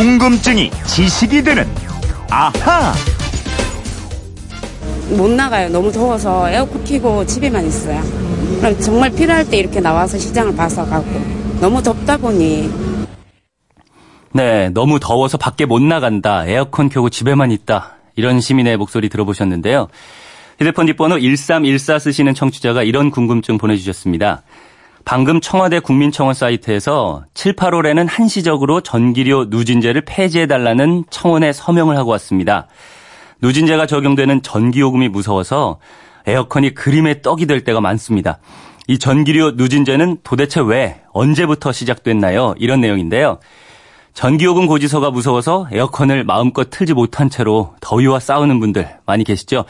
궁금증이 지식이 되는 아하. 못 나가요. 너무 더워서 에어컨 켜고 집에만 있어요. 그럼 정말 필요할 때 이렇게 나와서 시장을 봐서 가고 너무 덥다 보니 네, 너무 더워서 밖에 못 나간다. 에어컨 켜고 집에만 있다. 이런 시민의 목소리 들어보셨는데요. 휴대폰 뒷번호 1314 쓰시는 청취자가 이런 궁금증 보내주셨습니다. 방금 청와대 국민청원 사이트에서 7, 8월에는 한시적으로 전기료 누진제를 폐지해달라는 청원에 서명을 하고 왔습니다. 누진제가 적용되는 전기요금이 무서워서 에어컨이 그림의 떡이 될 때가 많습니다. 이 전기료 누진제는 도대체 왜, 언제부터 시작됐나요? 이런 내용인데요. 전기요금 고지서가 무서워서 에어컨을 마음껏 틀지 못한 채로 더위와 싸우는 분들 많이 계시죠?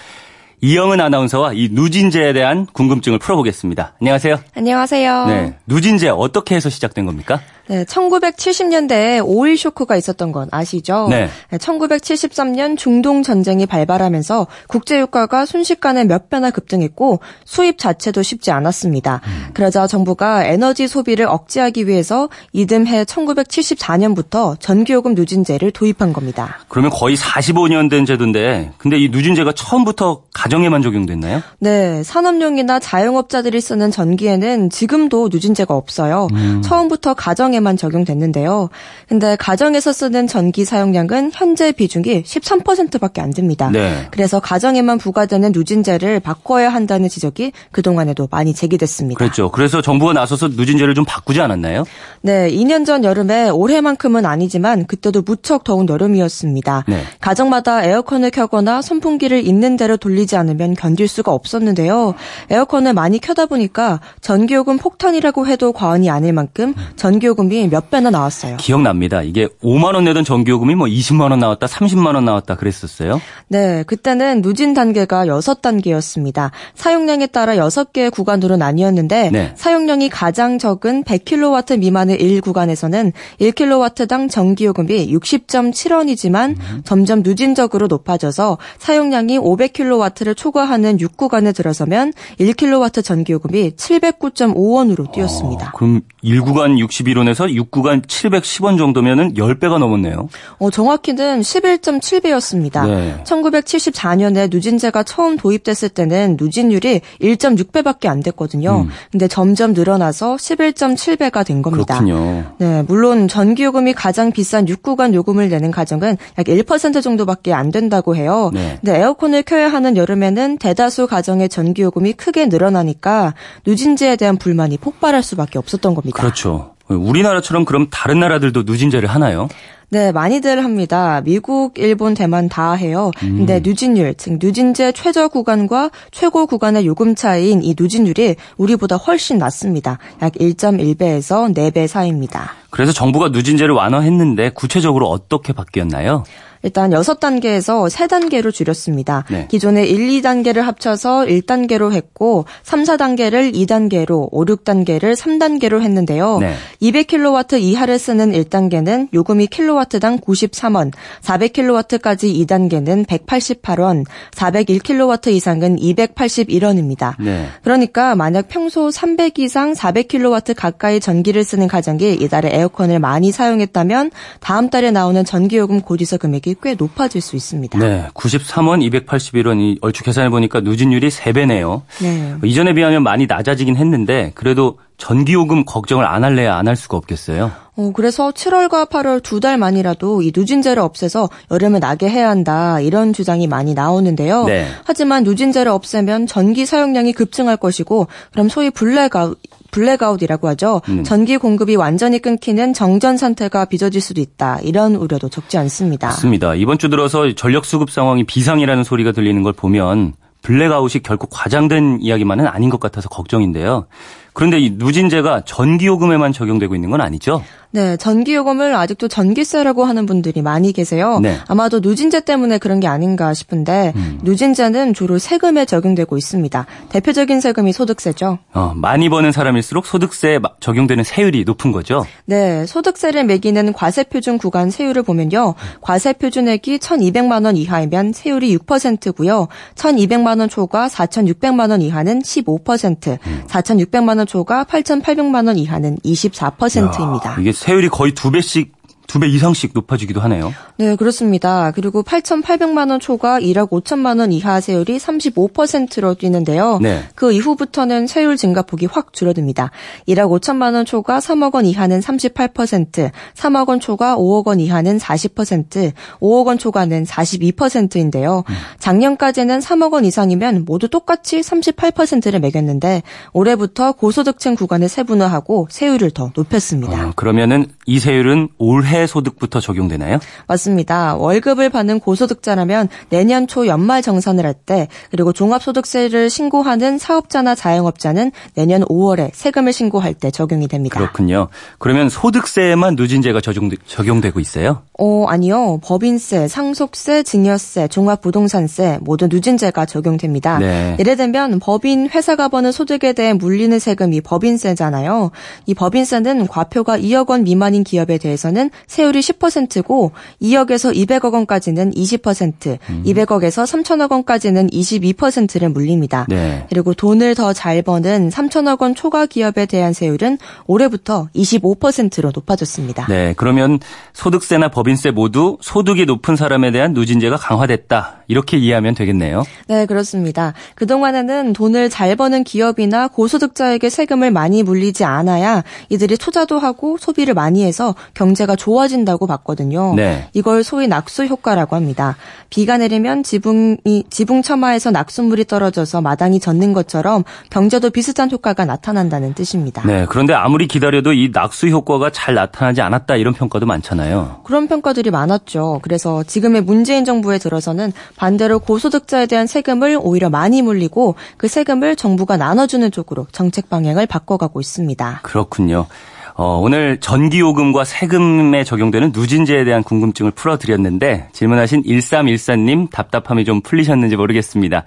이영은 아나운서와 이 누진제에 대한 궁금증을 풀어보겠습니다. 안녕하세요. 안녕하세요. 네. 누진제 어떻게 해서 시작된 겁니까? 네, 1970년대에 오일 쇼크가 있었던 건 아시죠? 네. 1973년 중동 전쟁이 발발하면서 국제 유가가 순식간에 몇 배나 급등했고 수입 자체도 쉽지 않았습니다. 음. 그러자 정부가 에너지 소비를 억제하기 위해서 이듬해 1974년부터 전기요금 누진제를 도입한 겁니다. 그러면 거의 45년 된 제도인데, 근데 이 누진제가 처음부터 가 정에만 적용됐나요? 네, 산업용이나 자영업자들이 쓰는 전기에는 지금도 누진제가 없어요. 음. 처음부터 가정에만 적용됐는데요. 근데 가정에서 쓰는 전기 사용량은 현재 비중이 13%밖에 안 됩니다. 네. 그래서 가정에만 부과되는 누진제를 바꿔야 한다는 지적이 그동안에도 많이 제기됐습니다. 그랬죠. 그래서 정부가 나서서 누진제를 좀 바꾸지 않았나요? 네, 2년 전 여름에 올해만큼은 아니지만 그때도 무척 더운 여름이었습니다. 네. 가정마다 에어컨을 켜거나 선풍기를 있는 대로 돌리지 않으면 견딜 수가 없었는데요. 에어컨을 많이 켜다 보니까 전기요금 폭탄이라고 해도 과언이 아닐 만큼 전기요금이 몇 배나 나왔어요. 기억납니다. 이게 5만 원 내던 전기요금이 뭐 20만 원 나왔다, 30만 원 나왔다 그랬었어요. 네, 그때는 누진 단계가 6단계였습니다. 사용량에 따라 6개의 구간으로 나뉘었는데 네. 사용량이 가장 적은 100kW 미만의 1 구간에서는 1kW당 전기요금이 60.7원이지만 점점 누진적으로 높아져서 사용량이 500kW를 초과하는 6구간에 들어서면 1kW 전기 요금이 709.5원으로 뛰었습니다. 그럼 1구간 61원에서 6구간 710원 정도면은 10배가 넘었네요. 어, 정확히는 11.7배였습니다. 네. 1974년에 누진제가 처음 도입됐을 때는 누진율이 1.6배밖에 안 됐거든요. 근데 점점 늘어나서 11.7배가 된 겁니다. 음. 그렇군요. 네, 물론 전기 요금이 가장 비싼 6구간 요금을 내는 가정은 약 1% 정도밖에 안 된다고 해요. 네. 근데 에어컨을 켜야 하는 여름 에는 대다수 가정의 전기요금이 크게 늘어나니까 누진제에 대한 불만이 폭발할 수밖에 없었던 겁니다. 그렇죠. 우리나라처럼 그럼 다른 나라들도 누진제를 하나요? 네, 많이들 합니다. 미국, 일본, 대만 다 해요. 근데 누진율, 즉 누진제 최저 구간과 최고 구간의 요금 차이인 이 누진율이 우리보다 훨씬 낮습니다. 약 1.1배에서 4배 사이입니다. 그래서 정부가 누진제를 완화했는데 구체적으로 어떻게 바뀌었나요? 일단 6단계에서 3단계로 줄였습니다. 네. 기존의 1, 2단계를 합쳐서 1단계로 했고 3, 4단계를 2단계로, 5, 6단계를 3단계로 했는데요. 네. 200kW 이하를 쓰는 1단계는 요금이 킬로와트 당 93원, 400kW까지 2단계는 188원, 401kW 이상은 281원입니다. 네. 그러니까 만약 평소 300 이상 400kW 가까이 전기를 쓰는 가정이 이달에 에어컨을 많이 사용했다면 다음 달에 나오는 전기요금 고지서 금액이 꽤 높아질 수 있습니다. 네. 93원, 281원이 얼추 계산해 보니까 누진율이 3배네요. 네. 이전에 비하면 많이 낮아지긴 했는데 그래도 전기요금 걱정을 안 할래야 안 할 수가 없겠어요. 어, 그래서 7월과 8월 두 달 만이라도 이 누진제를 없애서 여름에 나게 해야 한다 이런 주장이 많이 나오는데요. 네. 하지만 누진제를 없애면 전기 사용량이 급증할 것이고 그럼 소위 블랙아웃 블랙아웃이라고 하죠. 음. 전기 공급이 완전히 끊기는 정전 상태가 빚어질 수도 있다. 이런 우려도 적지 않습니다. 맞습니다. 이번 주 들어서 전력 수급 상황이 비상이라는 소리가 들리는 걸 보면 블랙아웃이 결코 과장된 이야기만은 아닌 것 같아서 걱정인데요. 그런데 이 누진제가 전기요금에만 적용되고 있는 건 아니죠? 네, 전기 요금을 아직도 전기세라고 하는 분들이 많이 계세요. 네. 아마도 누진제 때문에 그런 게 아닌가 싶은데 음. 누진제는 주로 세금에 적용되고 있습니다. 대표적인 세금이 소득세죠. 어, 많이 버는 사람일수록 소득세에 마- 적용되는 세율이 높은 거죠. 네, 소득세를 매기는 과세표준 구간 세율을 보면요. 과세표준액이 1,200만 원 이하이면 세율이 6%고요. 1,200만 원 초과 4,600만 원 이하는 15%, 음. 4,600만 원 초과 8,800만 원 이하는 24%입니다. 이게 세율이 거의 두 배씩 두 배 이상씩 높아지기도 하네요. 네, 그렇습니다. 그리고 8,800만 원 초과 1억 5천만 원 이하 세율이 35%로 뛰는데요. 네. 그 이후부터는 세율 증가폭이 확 줄어듭니다. 1억 5천만 원 초과 3억 원 이하는 38%, 3억 원 초과 5억 원 이하는 40%, 5억 원 초과는 42%인데요. 작년까지는 3억 원 이상이면 모두 똑같이 38%를 매겼는데 올해부터 고소득층 구간을 세분화하고 세율을 더 높였습니다. 어, 그러면은 이 세율은 올해 소득부터 적용되나요? 맞습니다. 월급을 받는 고소득자라면 내년 초 연말 정산을 할 때 그리고 종합소득세를 신고하는 사업자나 자영업자는 내년 5월에 세금을 신고할 때 적용이 됩니다. 그렇군요. 그러면 소득세에만 누진제가 적용, 적용되고 있어요? 어, 아니요. 법인세, 상속세, 증여세, 종합부동산세 모두 누진제가 적용됩니다. 네. 예를 들면 법인 회사가 버는 소득에 대해 물리는 세금이 법인세잖아요. 이 법인세는 과표가 2억 원 미만인 기업에 대해서는 세율이 10%고 2억에서 200억 원까지는 20%, 음. 200억에서 3천억 원까지는 22%를 물립니다. 네. 그리고 돈을 더 잘 버는 3천억 원 초과 기업에 대한 세율은 올해부터 25%로 높아졌습니다. 네, 그러면 소득세나 법인세 모두 소득이 높은 사람에 대한 누진제가 강화됐다. 이렇게 이해하면 되겠네요. 네, 그렇습니다. 그동안에는 돈을 잘 버는 기업이나 고소득자에게 세금을 많이 물리지 않아야 이들이 투자도 하고 소비를 많이 해서 경제가 좋아 진다고 봤거든요. 네. 이걸 소위 낙수 효과라고 합니다. 비가 내리면 지붕이 지붕 처마에서 낙수물이 떨어져서 마당이 젖는 것처럼 경제도 비슷한 효과가 나타난다는 뜻입니다. 네, 그런데 아무리 기다려도 이 낙수 효과가 잘 나타나지 않았다 이런 평가도 많잖아요. 그런 평가들이 많았죠. 그래서 지금의 문재인 정부에 들어서는 반대로 고소득자에 대한 세금을 오히려 많이 물리고 그 세금을 정부가 나눠주는 쪽으로 정책 방향을 바꿔가고 있습니다. 그렇군요. 어, 오늘 전기요금과 세금에 적용되는 누진제에 대한 궁금증을 풀어드렸는데 질문하신 1314님 답답함이 좀 풀리셨는지 모르겠습니다.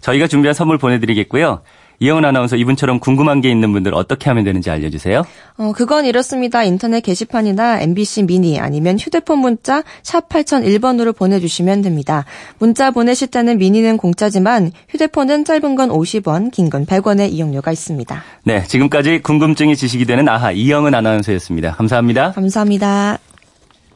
저희가 준비한 선물 보내드리겠고요. 이영은 아나운서 이분처럼 궁금한 게 있는 분들 어떻게 하면 되는지 알려주세요. 어, 그건 이렇습니다. 인터넷 게시판이나 MBC 미니 아니면 휴대폰 문자 샵 8001번으로 보내주시면 됩니다. 문자 보내실 때는 미니는 공짜지만 휴대폰은 짧은 건 50원, 긴 건 100원의 이용료가 있습니다. 네, 지금까지 궁금증이 지식이 되는 아하 이영은 아나운서였습니다. 감사합니다. 감사합니다.